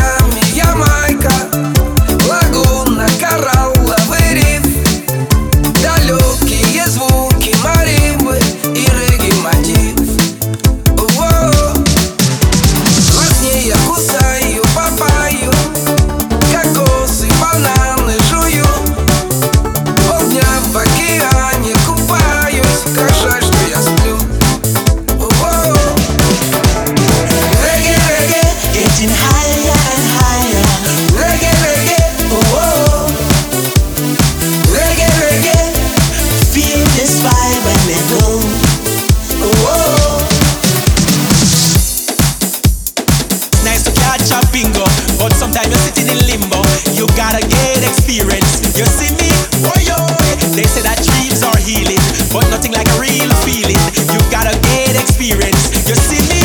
time sometimes you're sitting in limbo. You gotta get experience. You see me? Boy, yo, eh. they say that dreams are healing, but nothing like a real feeling. You gotta get experience. You see